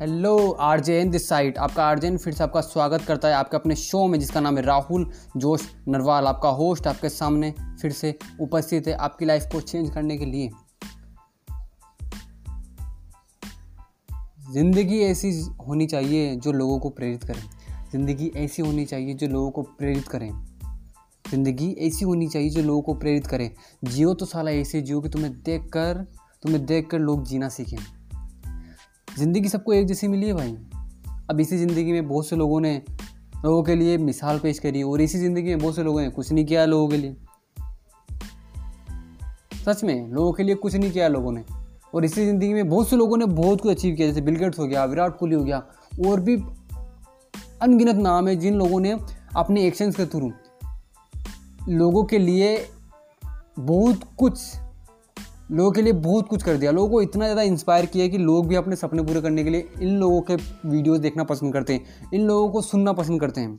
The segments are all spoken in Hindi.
हेलो आरजेन दिस साइट आपका आरजेन फिर से आपका स्वागत करता है आपके अपने शो में, जिसका नाम है राहुल जोश नरवाल। आपका होस्ट आपके सामने फिर से उपस्थित है आपकी लाइफ को चेंज करने के लिए। ज़िंदगी ऐसी होनी चाहिए जो लोगों को प्रेरित करे। ज़िंदगी ऐसी होनी चाहिए जो लोगों को प्रेरित करें। ज़िंदगी ऐसी होनी चाहिए जो लोगों को प्रेरित करे। जियो तो साला ऐसे जियो कि तुम्हें देख कर तुम्हें देख कर लोग जीना सीखें। ज़िंदगी सबको एक जैसी मिली है भाई। अब इसी ज़िंदगी में बहुत से लोगों ने लोगों के लिए मिसाल पेश करी और इसी ज़िंदगी में बहुत से लोगों ने कुछ नहीं किया लोगों के लिए। सच में, लोगों के लिए कुछ नहीं किया लोगों ने। और इसी ज़िंदगी में बहुत से लोगों ने बहुत कुछ अचीव किया, जैसे बिलगेट्स हो गया, विराट कोहली हो गया, और भी अनगिनत नाम है जिन लोगों ने अपने एक्शंस के थ्रू लोगों के लिए बहुत कुछ लोगों के लिए बहुत कुछ कर दिया। लोगों को इतना ज़्यादा इंस्पायर किया कि लोग भी अपने सपने पूरे करने के लिए इन लोगों के वीडियोस देखना पसंद करते हैं, इन लोगों को सुनना पसंद करते हैं।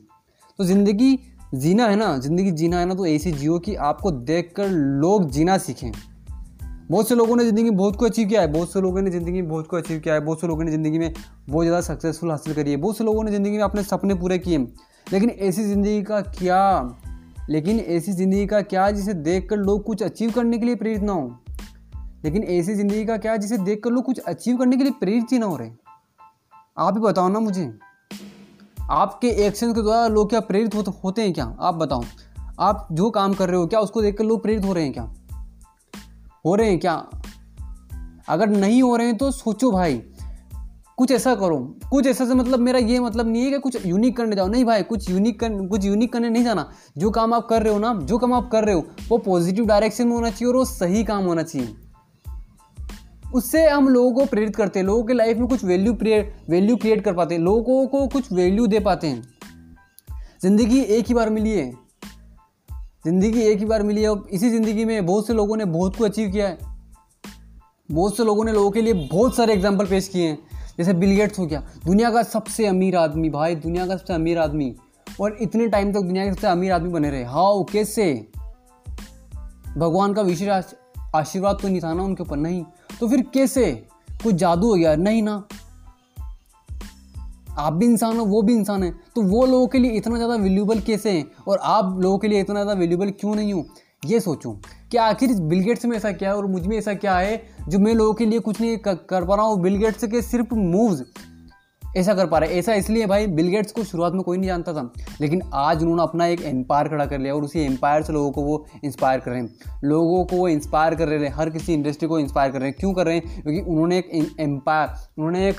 तो ज़िंदगी जीना है ना, ज़िंदगी जीना है ना तो ऐसी जियो कि आपको देख कर लोग जीना सीखें। बहुत से लोगों ने ज़िंदगी में बहुत कुछ अचीव किया है, बहुत से लोगों ने ज़िंदगी में बहुत कुछ अचीव किया है, बहुत से लोगों ने ज़िंदगी में बहुत ज़्यादा सक्सेसफुल हासिल करी है, बहुत से लोगों ने ज़िंदगी में अपने सपने पूरे किए लेकिन ऐसी ज़िंदगी का क्या, लेकिन ऐसी ज़िंदगी का क्या जिसे देख कर लोग कुछ अचीव करने के लिए प्रेरित ना हो? लेकिन ऐसी ज़िंदगी का क्या जिसे देख कर लोग कुछ अचीव करने के लिए प्रेरित ही ना हो रहे? आप ही बताओ ना मुझे। आपके एक्शन के द्वारा लोग क्या प्रेरित हो, होते हैं क्या? आप बताओ। आप जो काम कर रहे हो क्या उसको देखकर लोग प्रेरित हो रहे हैं क्या? हो रहे हैं क्या? अगर नहीं हो रहे हैं तो सोचो भाई। कुछ ऐसा करो। कुछ ऐसा से मतलब मेरा ये मतलब नहीं है कि कुछ यूनिक करने जाओ। नहीं भाई कुछ यूनिक कर कुछ यूनिक करने नहीं जाना। जो काम आप कर रहे हो ना जो काम आप कर रहे हो वो पॉजिटिव डायरेक्शन में होना चाहिए और वो सही काम होना चाहिए। उससे हम लोगों को प्रेरित करते हैं। लोगों के लाइफ में कुछ वैल्यू वैल्यू क्रिएट कर पाते हैं। लोगों को कुछ वैल्यू दे पाते हैं। ज़िंदगी एक ही बार मिली है। ज़िंदगी एक ही बार मिली है और इसी ज़िंदगी में बहुत से लोगों ने बहुत कुछ अचीव किया है। बहुत से लोगों ने लोगों के लिए बहुत सारे एग्ज़ाम्पल पेश किए हैं। जैसे बिलगेट्स हो गया। दुनिया का सबसे अमीर आदमी, भाई, दुनिया का सबसे अमीर आदमी। और इतने टाइम तक दुनिया के सबसे अमीर आदमी बने रहे। हाउ कैसे? भगवान का विशेष आशीर्वाद तो नहीं था ना उनके ऊपर, नहीं। तो फिर कैसे? कुछ जादू हो गया? नहीं ना। आप भी इंसान हो, वो भी इंसान है। तो वो लोगों के लिए इतना ज़्यादा वैल्यूबल कैसे हैं? और आप लोगों के लिए इतना ज़्यादा वैल्यूबल क्यों नहीं हो? ये सोचूं कि आखिर बिलगेट्स में ऐसा क्या है और मुझमें ऐसा क्या है जो मैं लोगों के लिए कुछ नहीं कर पा रहा हूँ? बिलगेट्स के सिर्फ़ मूव्स ऐसा कर पा रहे ऐसा इसलिए भाई बिल गेट्स को शुरुआत में कोई नहीं जानता था, लेकिन आज उन्होंने अपना एक एम्पायर खड़ा कर लिया और उसी एम्पायर से लोगों को वो इंस्पायर कर रहे हैं। लोगों को वो इंस्पायर कर रहे हैं, हर किसी इंडस्ट्री को इंस्पायर कर रहे हैं। क्यों कर रहे हैं? क्योंकि उन्होंने एक एम्पायर उन्होंने एक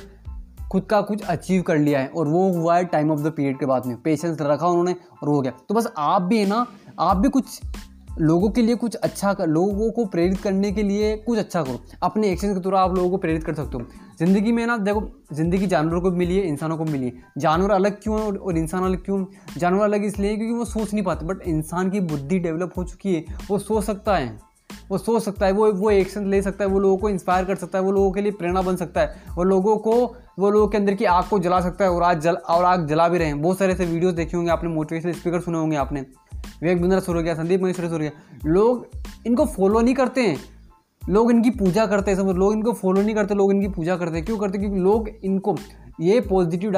खुद का कुछ अचीव कर लिया है और वो हुआ है टाइम ऑफ़ द पीरियड के बाद में। पेशेंस रखा उन्होंने और हो गया। तो बस आप भी है ना, आप भी कुछ लोगों के लिए कुछ अच्छा कर, लोगों को प्रेरित करने के लिए कुछ अच्छा करो। अपने एक्शन के द्वारा आप लोगों को प्रेरित कर सकते हो। ज़िंदगी में ना, देखो, ज़िंदगी जानवरों को मिली है, इंसानों को मिली है। जानवर अलग क्यों है और इंसान अलग क्यों? जानवर अलग इसलिए क्योंकि वो सोच नहीं पाते बट इंसान की बुद्धि डेवलप हो चुकी है। वो सोच सकता है। वो सोच सकता है, वो वो एक्शन ले सकता है, वो लोगों को इंस्पायर कर सकता है, वो लोगों के लिए प्रेरणा बन सकता है। वो लोगों को, वो लोगों के अंदर की आग को जला सकता है और आज जल, और आग जला भी रहे हैं। बहुत सारे ऐसे वीडियोस देखे होंगे आपने मोटिवेशनल स्पीकर सुने होंगे आपने। विवेक बिंद्रा सुर गया, संदीप महेश्वरी सुर गया। लोग इनको फॉलो नहीं करते हैं। लोग इनकी पूजा करते हैं सब लोग इनको फॉलो नहीं करते, लोग इनकी पूजा करते हैं। क्यों करते क्योंकि लोग इनको, ये पॉजिटिव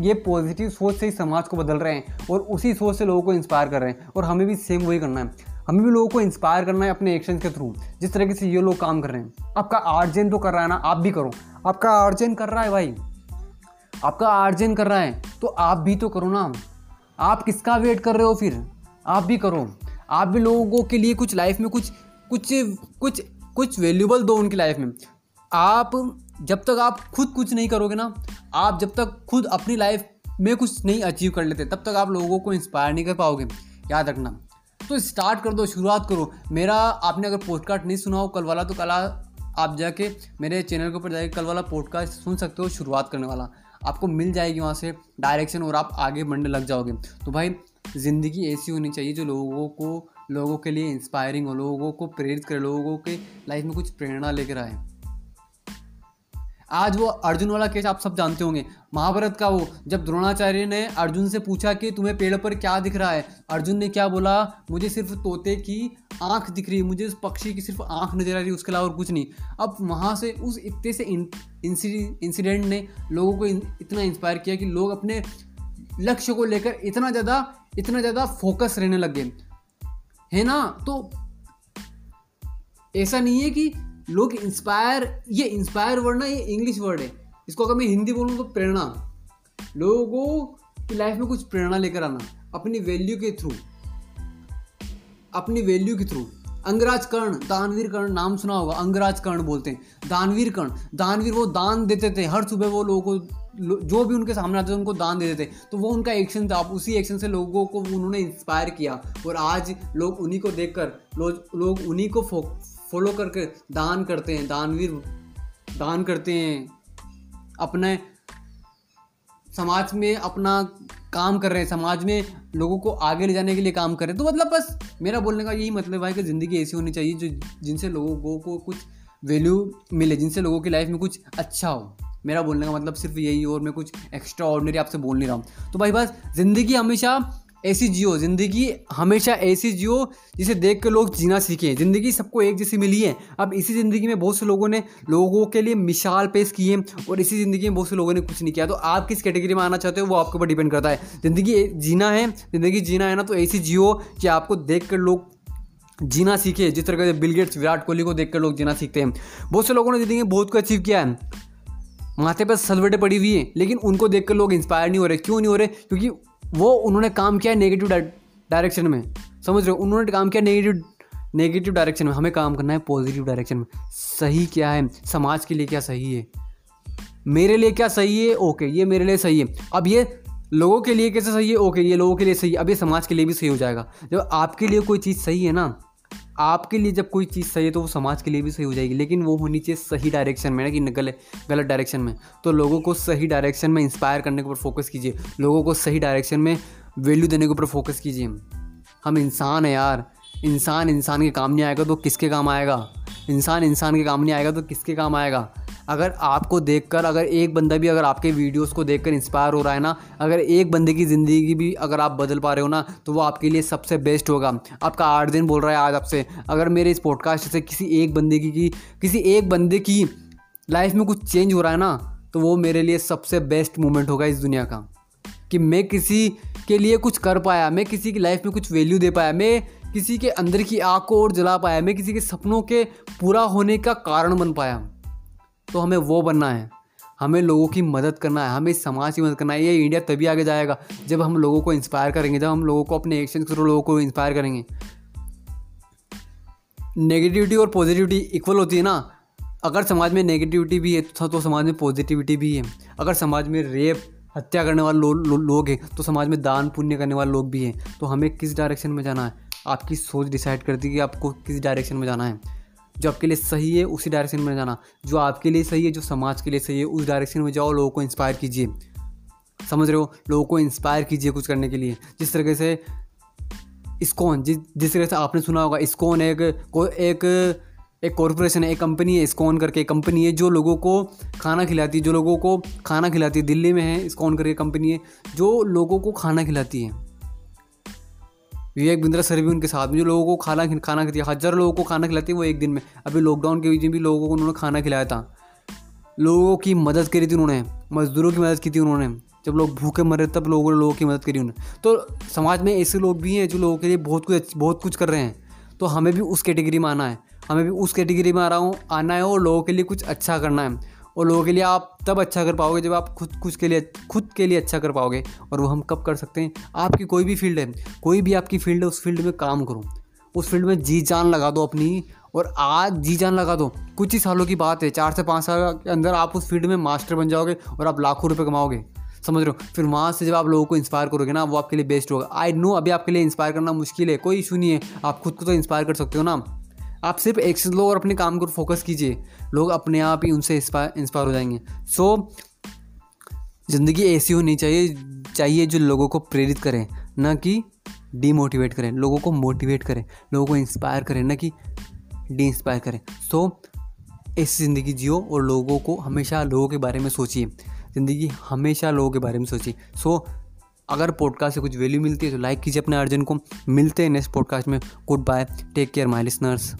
ये पॉजिटिव सोच से ही समाज को बदल रहे हैं और उसी सोच से लोगों को इंस्पायर कर रहे हैं और हमें भी सेम वही करना है। हमें भी लोगों को इंस्पायर करना है अपने एक्शन के थ्रू जिस तरीके से ये लोग काम कर रहे हैं। आपका आर्जन तो कर रहा है ना, आप भी करो। आपका आर्जन कर रहा है भाई। आपका आर्जन कर रहा है तो आप भी तो करो ना। आप किसका वेट कर रहे हो फिर? आप भी करो। आप भी लोगों के लिए कुछ लाइफ में कुछ कुछ कुछ कुछ वैल्यूबल दो उनकी लाइफ में। आप जब तक आप खुद कुछ नहीं करोगे ना, आप जब तक खुद अपनी लाइफ में कुछ नहीं अचीव कर लेते, तब तक आप लोगों को इंस्पायर नहीं कर पाओगे। याद रखना। तो स्टार्ट कर दो, शुरुआत करो। मेरा, आपने अगर पॉडकास्ट नहीं सुना हो, कल वाला तो कल आप जाके मेरे चैनल के ऊपर जाके कल वाला पॉडकास्ट सुन सकते हो, शुरुआत करने वाला। आपको मिल जाएगी वहाँ से डायरेक्शन और आप आगे बढ़ने लग जाओगे। तो भाई ज़िंदगी ऐसी होनी चाहिए जो लोगों को, लोगों के लिए इंस्पायरिंग हो, लोगों को प्रेरित करे, लोगों के लाइफ में कुछ प्रेरणा लेकर आए। आज वो अर्जुन वाला केस आप सब जानते होंगे। महाभारत का वो, जब द्रोणाचार्य ने अर्जुन से पूछा कि तुम्हें पेड़ पर क्या दिख रहा है? अर्जुन ने क्या बोला? मुझे सिर्फ़ तोते की आँख दिख रही है मुझे उस पक्षी की सिर्फ़ आँख नज़र आ रही, उसके अलावा और कुछ नहीं। अब वहाँ से उस इतने से इंसिडेंट ने लोगों को इतना इंस्पायर किया कि लोग अपने लक्ष्य को लेकर इतना ज़्यादा इतना ज़्यादा फोकस रहने लग गए। है ना? तो ऐसा नहीं है कि लोग इंस्पायर ये इंस्पायर वर्ड ना, ये इंग्लिश वर्ड है। इसको अगर मैं हिंदी बोलूँ तो प्रेरणा। लोगों की लाइफ में कुछ प्रेरणा लेकर आना। अपनी वैल्यू के थ्रू अपनी वैल्यू के थ्रू अंगराज कर्ण, दानवीर कर्ण, नाम सुना होगा, अंगराज कर्ण बोलते हैं। दानवीर कर्ण, दानवीर वो दान देते थे। हर सुबह वो लोगों को जो भी उनके सामने आते थे, उनको दान दे देते तो वो उनका एक्शन था। उसी एक्शन से लोगों को उन्होंने इंस्पायर किया। और आज लोग उन्हीं को देखकर, लोग लोग उन्हीं को फॉलो करके दान करते हैं। दानवीर दान करते हैं। अपने समाज में अपना काम कर रहे हैं। समाज में लोगों को आगे ले जाने के लिए काम कर रहे हैं। तो मतलब बस मेरा बोलने का यही मतलब है कि ज़िंदगी ऐसी होनी चाहिए, जो जिनसे लोगों को कुछ वैल्यू मिले, जिनसे लोगों की लाइफ में कुछ अच्छा हो। मेरा बोलने का मतलब सिर्फ़ यही और मैं कुछ एक्स्ट्रा ऑर्डनरी आपसे बोल नहीं रहा हूँ। तो भाई बस, ज़िंदगी हमेशा ऐसी जियो, ज़िंदगी हमेशा ऐसी जियो जिसे देख के लोग जीना सीखें। ज़िंदगी सबको एक जैसी मिली है। अब इसी ज़िंदगी में बहुत से लोगों ने लोगों के लिए मिसाल पेश की है और इसी ज़िंदगी में बहुत से लोगों ने कुछ नहीं किया। तो आप किस कैटेगरी में आना चाहते हो वो आपके ऊपर डिपेंड करता है। ज़िंदगी जीना है, ज़िंदगी जीना है ना तो ऐसी जियो कि आपको देख कर लोग जीना सीखे। जिस तरह से बिलगेट्स विराट कोहली को देख कर लोग जीना सीखते हैं। बहुत से लोगों ने ज़िंदगी में बहुत कुछ अचीव किया है। माथे पर सलवटे पड़ी हुई है, लेकिन उनको देखकर लोग इंस्पायर नहीं हो रहे। क्यों नहीं हो रहे? क्योंकि वो, उन्होंने काम किया है नेगेटिव डायरेक्शन में। समझ रहे हो? उन्होंने काम किया नेगेटिव नेगेटिव डायरेक्शन में। हमें काम करना है पॉजिटिव डायरेक्शन में। सही क्या है? समाज के लिए क्या सही है? मेरे लिए क्या सही है? ओके ये मेरे लिए सही है। अब ये लोगों के लिए कैसे सही है? ओके ये लोगों के लिए सही है। अब ये समाज के लिए भी सही हो जाएगा। जब आपके लिए कोई चीज़ सही है ना आपके लिए जब कोई चीज़ सही है तो वो समाज के लिए भी सही हो जाएगी, लेकिन वो होनी चाहिए सही डायरेक्शन में ना, कि गलत गलत डायरेक्शन में। तो लोगों को सही डायरेक्शन में इंस्पायर करने के ऊपर फोकस कीजिए। लोगों को सही डायरेक्शन में वैल्यू देने के ऊपर फोकस कीजिए। हम इंसान हैं यार। इंसान इंसान के काम नहीं आएगा तो किसके काम आएगा? इंसान इंसान के काम नहीं आएगा तो किसके काम आएगा? अगर आपको देखकर अगर एक बंदा भी अगर आपके वीडियोस को देखकर इंस्पायर हो रहा है ना अगर एक बंदे की ज़िंदगी भी अगर आप बदल पा रहे हो ना तो वो आपके लिए सबसे बेस्ट होगा। आपका आठ दिन बोल रहा है आज आपसे अगर मेरे इस पॉडकास्ट से किसी एक बंदे की, की किसी एक बंदे की लाइफ में कुछ चेंज हो रहा है ना तो वो मेरे लिए सबसे बेस्ट मोमेंट होगा इस दुनिया का। कि मैं किसी के लिए कुछ कर पाया मैं किसी की लाइफ में कुछ वैल्यू दे पाया मैं किसी के अंदर की आग को और जला पाया मैं किसी के सपनों के पूरा होने का कारण बन पाया। तो हमें वो बनना है। हमें लोगों की मदद करना है हमें समाज की मदद करना है। ये इंडिया तभी आगे जाएगा जब हम लोगों को इंस्पायर करेंगे जब हम लोगों को अपने एक्शन के थ्रू लोगों को इंस्पायर करेंगे। नेगेटिविटी और पॉजिटिविटी इक्वल होती है ना? अगर समाज में नेगेटिविटी भी है तो, तो समाज में पॉजिटिविटी भी है। अगर समाज में रेप हत्या करने वाले लो, लो, लोग हैं तो समाज में दान पुण्य करने वाले लोग भी हैं। तो हमें किस डायरेक्शन में जाना है? आपकी सोच डिसाइड करती है कि आपको किस डायरेक्शन में जाना है। जो आपके लिए सही है, उसी डायरेक्शन में जाना। जो आपके लिए सही है, जो समाज के लिए सही है, उस डायरेक्शन में जाओ, लोगों को इंस्पायर कीजिए। समझ रहे हो? लोगों को इंस्पायर कीजिए कुछ करने के लिए। जिस तरीके से इस्कॉन, जिस जिस तरह से आपने सुना होगा, इस्कॉन एक, को एक एक कॉरपोरेशन है, एक कंपनी है, इस्कॉन करके कंपनी है, जो लोगों को खाना खिलाती है, जो लोगों को खाना खिलाती है। दिल्ली में है, इस्कॉन करके कंपनी है, जो लोगों को खाना खिलाती है। विवेक बिंद्रा सर भी उनके साथ में, जो लोगों को खाना खाना खिलाती हज़ार लोगों को खाना खिलाती वो एक दिन में। अभी लॉकडाउन के बीच में भी लोगों को उन्होंने खाना खिलाया था। लोगों की मदद करी थी उन्होंने। मज़दूरों की मदद की थी उन्होंने। जब लोग भूखे मरे तब लोगों ने लोगों की मदद करी उन्होंने। तो समाज में ऐसे लोग भी हैं जो लोगों के लिए बहुत कुछ बहुत कुछ कर रहे हैं। तो हमें भी उस कैटेगरी में आना है। हमें भी उस कैटेगरी में आ रहा हूँ, आना है और लोगों के लिए कुछ अच्छा करना है। और लोगों के लिए आप तब अच्छा कर पाओगे जब आप खुद कुछ के लिए, खुद के लिए अच्छा कर पाओगे। और वो हम कब कर सकते हैं? आपकी कोई भी फ़ील्ड है, कोई भी आपकी फ़ील्ड है, उस फ़ील्ड में काम करो। उस फ़ील्ड में जी जान लगा दो अपनी, और आज जी जान लगा दो। कुछ ही सालों की बात है, चार से पाँच साल के अंदर आप उस फ़ील्ड में मास्टर बन जाओगे और आप लाखों रुपये कमाओगे। समझ रहे हो? फिर वहाँ से जब आप लोगों को इंस्पायर करोगे ना, वो आपके लिए बेस्ट होगा। आई नो अभी आपके लिए इंस्पायर करना मुश्किल है, कोई इशू नहीं है। आप खुद को तो इंस्पायर कर सकते हो ना। आप सिर्फ़ एक्शन लो और अपने काम को फोकस कीजिए। लोग अपने आप ही उनसे इंस्पायर हो जाएँगे। सो so, ज़िंदगी ऐसी होनी चाहिए चाहिए जो लोगों को प्रेरित करें ना कि डीमोटिवेट करें। लोगों को मोटिवेट करें लोगों को इंस्पायर करें ना कि डी इंस्पायर करें। सो so, ऐसी ज़िंदगी जियो और लोगों को हमेशा लोगों के बारे में सोचिए। ज़िंदगी हमेशा लोगों के बारे में सोचिए। सो अगर पॉडकास्ट से कुछ वैल्यू मिलती है तो लाइक कीजिए अपने अर्जन को। मिलते हैं नेक्स्ट पॉडकास्ट में। Good bye take care my listeners